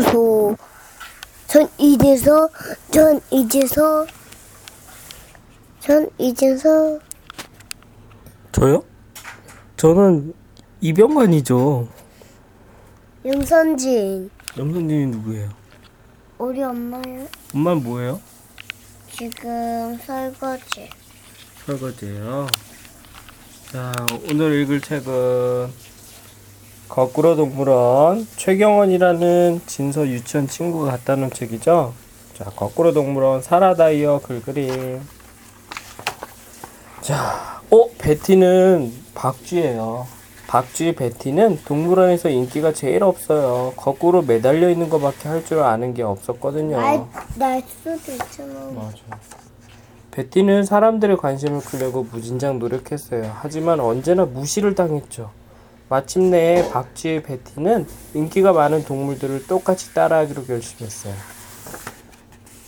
주소. 전 이제서, 전 이제서, 전 이제서, 저요? 저는 이병관이죠. 윤선진. 염선님이 누구예요? 우리 엄마요? 엄마는 뭐예요? 지금 설거지. 설거지예요. 자, 오늘 읽을 책은 거꾸로 동물원 최경원이라는 진서 유치원 친구가 갖다 놓은 책이죠. 자, 거꾸로 동물원 사라다이어 글그림. 자, 어, 베티는 박쥐예요. 박쥐 베티는 동물원에서 인기가 제일 없어요. 거꾸로 매달려 있는 것밖에 할 줄 아는 게 없었거든요. 날, 날 수도 있잖아. 맞아. 베티는 사람들의 관심을 끌려고 무진장 노력했어요. 하지만 언제나 무시를 당했죠. 마침내 박쥐의 베티는 인기가 많은 동물들을 똑같이 따라하기로 결심했어요.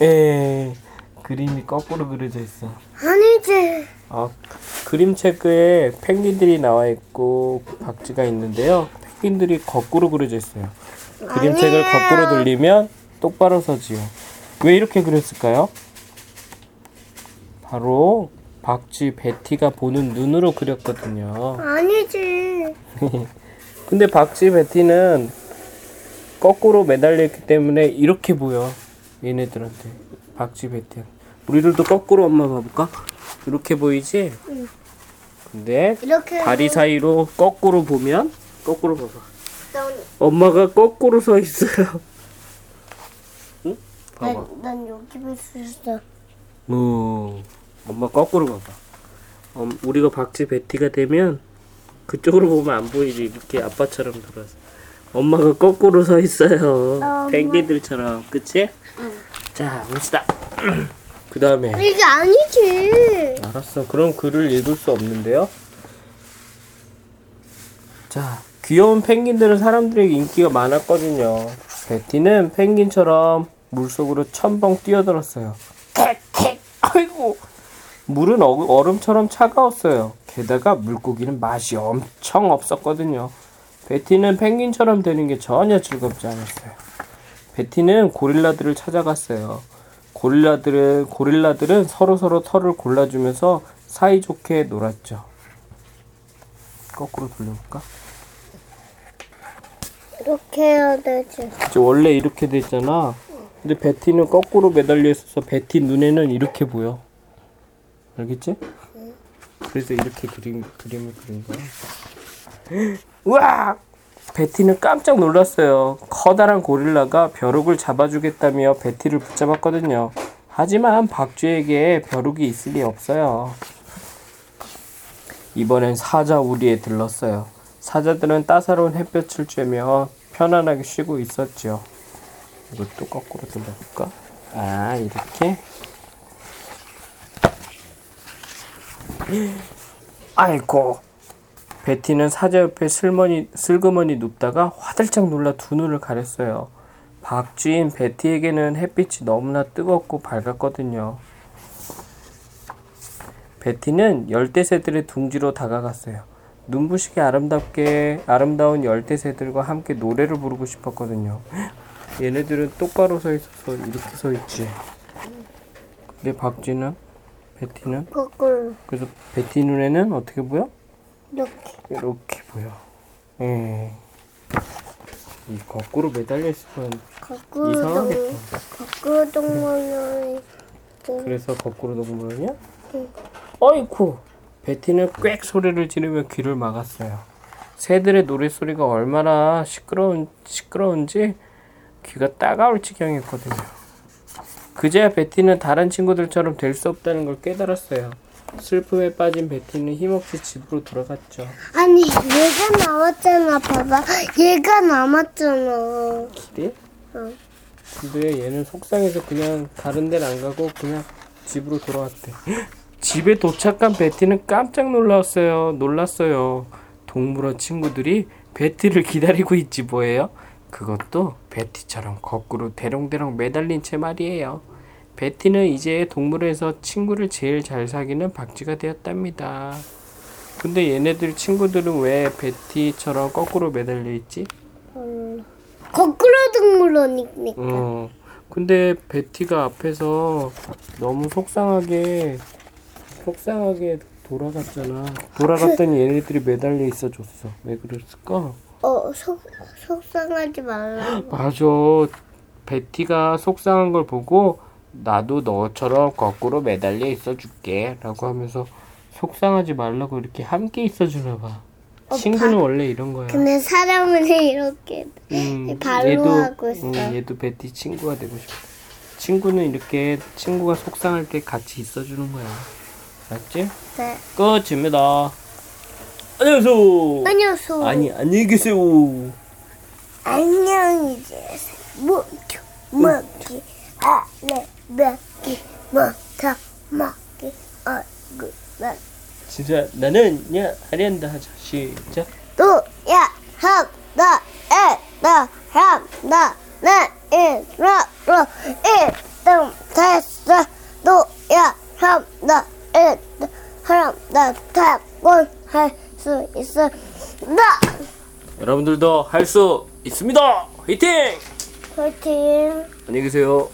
에 그림이 거꾸로 그려져 있어. 아니지. 아, 그림책에 펭귄들이 나와 있고 박쥐가 있는데요. 펭귄들이 거꾸로 그려져 있어요. 그림 책을 아니에요. 거꾸로 돌리면 똑바로 서지요. 왜 이렇게 그렸을까요? 바로 박쥐 베티가 보는 눈으로 그렸거든요. 아니지. 근데 박쥐 베티는 거꾸로 매달려 있기 때문에 이렇게 보여. 얘네들한테. 박쥐 베티. 우리들도 거꾸로 엄마 봐볼까? 이렇게 보이지? 응. 근데 이렇게. 다리 사이로 거꾸로 보면 거꾸로 봐봐. 난, 엄마가 거꾸로 서 있어요. 응? 봐봐. 난, 난 여기 볼수 있어. 어, 엄마 거꾸로 봐봐. 엄, 우리가 박쥐 베티가 되면 그쪽으로 보면 안 보이지. 이렇게 아빠처럼 돌아서. 엄마가 거꾸로 서 있어요. 엄마. 펭귄들처럼. 그치? 응. 자, 봅시다. 그 다음에. 이게 아니지. 알았어. 그럼 글을 읽을 수 없는데요. 자, 귀여운 펭귄들은 사람들에게 인기가 많았거든요. 베티는 펭귄처럼 물속으로 첨벙 뛰어들었어요. 물은 어- 얼음처럼 차가웠어요. 게다가 물고기는 맛이 엄청 없었거든요. 베티는 펭귄처럼 되는 게 전혀 즐겁지 않았어요. 베티는 고릴라들을 찾아갔어요. 고릴라들은 고릴라들은 서로 서로 털을 골라주면서 사이좋게 놀았죠. 거꾸로 돌려볼까? 이렇게 해야 되지. 원래 이렇게 돼 있잖아. 근데 베티는 거꾸로 매달려 있어서 베티 눈에는 이렇게 보여. 알겠지? 그래서 이렇게 그림 그림을 그린 거야. 우와! 베티는 깜짝 놀랐어요. 커다란 고릴라가 벼룩을 잡아주겠다며 베티를 붙잡았거든요. 하지만 박쥐에게 벼룩이 있을 리 없어요. 이번엔 사자 우리에 들렀어요. 사자들은 따사로운 햇볕을 쬐며 편안하게 쉬고 있었죠. 이것도 거꾸로 돌려볼까? 아, 이렇게. 아이고. 베티는 사자 옆에 슬머니, 슬그머니 눕다가 화들짝 놀라 두 눈을 가렸어요. 박쥐인 베티에게는 햇빛이 너무나 뜨겁고 밝았거든요. 베티는 열대새들의 둥지로 다가갔어요. 눈부시게 아름답게 아름다운 열대새들과 함께 노래를 부르고 싶었거든요. 얘네들은 똑바로 서 있어서 이렇게 서 있지. 근데 박쥐는 베티는 거꾸로. 그래서 베티 눈에는 어떻게 보여? 이렇게. 이렇게 보여. 예. 이 거꾸로 매달려 있으면 거꾸로 이상하겠다. 동, 거꾸로 동물원이. 그래서 거꾸로 동물원이야? 응. 어이쿠! 베티는 꽥 소리를 지르며 귀를 막았어요. 새들의 노랫소리가 얼마나 시끄러운, 시끄러운지 귀가 따가울 지경이었거든요. 그제야 베티는 다른 친구들처럼 될 수 없다는 걸 깨달았어요. 슬픔에 빠진 베티는 힘없이 집으로 돌아갔죠. 아니, 얘가 나왔잖아, 봐봐. 얘가 남았잖아. 그래? 응. 근데 얘는 속상해서 그냥 다른 데는 안 가고 그냥 집으로 돌아왔대. 집에 도착한 베티는 깜짝 놀랐어요. 놀랐어요. 동물원 친구들이 베티를 기다리고 있지 뭐예요? 그것도 베티처럼 거꾸로 대롱대롱 매달린 채 말이에요. 베티는 이제 동물원에서 친구를 제일 잘 사귀는 박쥐가 되었답니다. 근데 얘네들 친구들은 왜 베티처럼 거꾸로 매달려 있지? 음. 거꾸로 동물원이니까. 어. 근데 베티가 앞에서 너무 속상하게 속상하게 돌아갔잖아. 돌아갔더니 얘네들이 매달려 있어 줬어. 왜 그랬을까? 어, 속, 속상하지 말라고. 맞아. 베티가 속상한 걸 보고 나도 너처럼 거꾸로 매달려 있어 줄게. 라고 하면서 속상하지 말라고 이렇게 함께 있어 주나 봐. 어, 친구는 원래 이런 거야. 근데 사람은 이렇게 음, 발로 하고 있어. 음, 얘도 베티 친구가 되고 싶어. 친구는 이렇게 친구가 속상할 때 같이 있어 주는 거야. 알았지? 네. 끝입니다. 안녕하세요. 안녕하세요. 아니, 안녕히 계세요. 안녕히 계세요. 먹기, 먹기, 아래, 먹기, 먹다, 먹기, 얼굴, 먹기. 진짜 나는 야 하리한다 하자. 시작. 또야 함나 에나 함나 나 일러로 일등 됐어 또야 함나 일등 함나 타곤 할 수나 여러분들도 할 수 있습니다. 화이팅! 화이팅 안녕히 계세요.